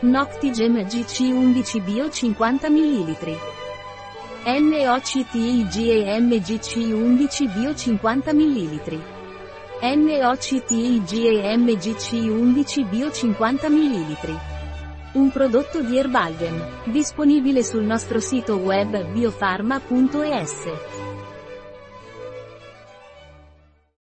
Noctigem GC11 Bio 50 ml. NOCTIGAM-GC11 Bio 50 ml. NOCTIGAM-GC11 Bio 50 ml. Un prodotto di Erbalgem, disponibile sul nostro sito web biofarma.es.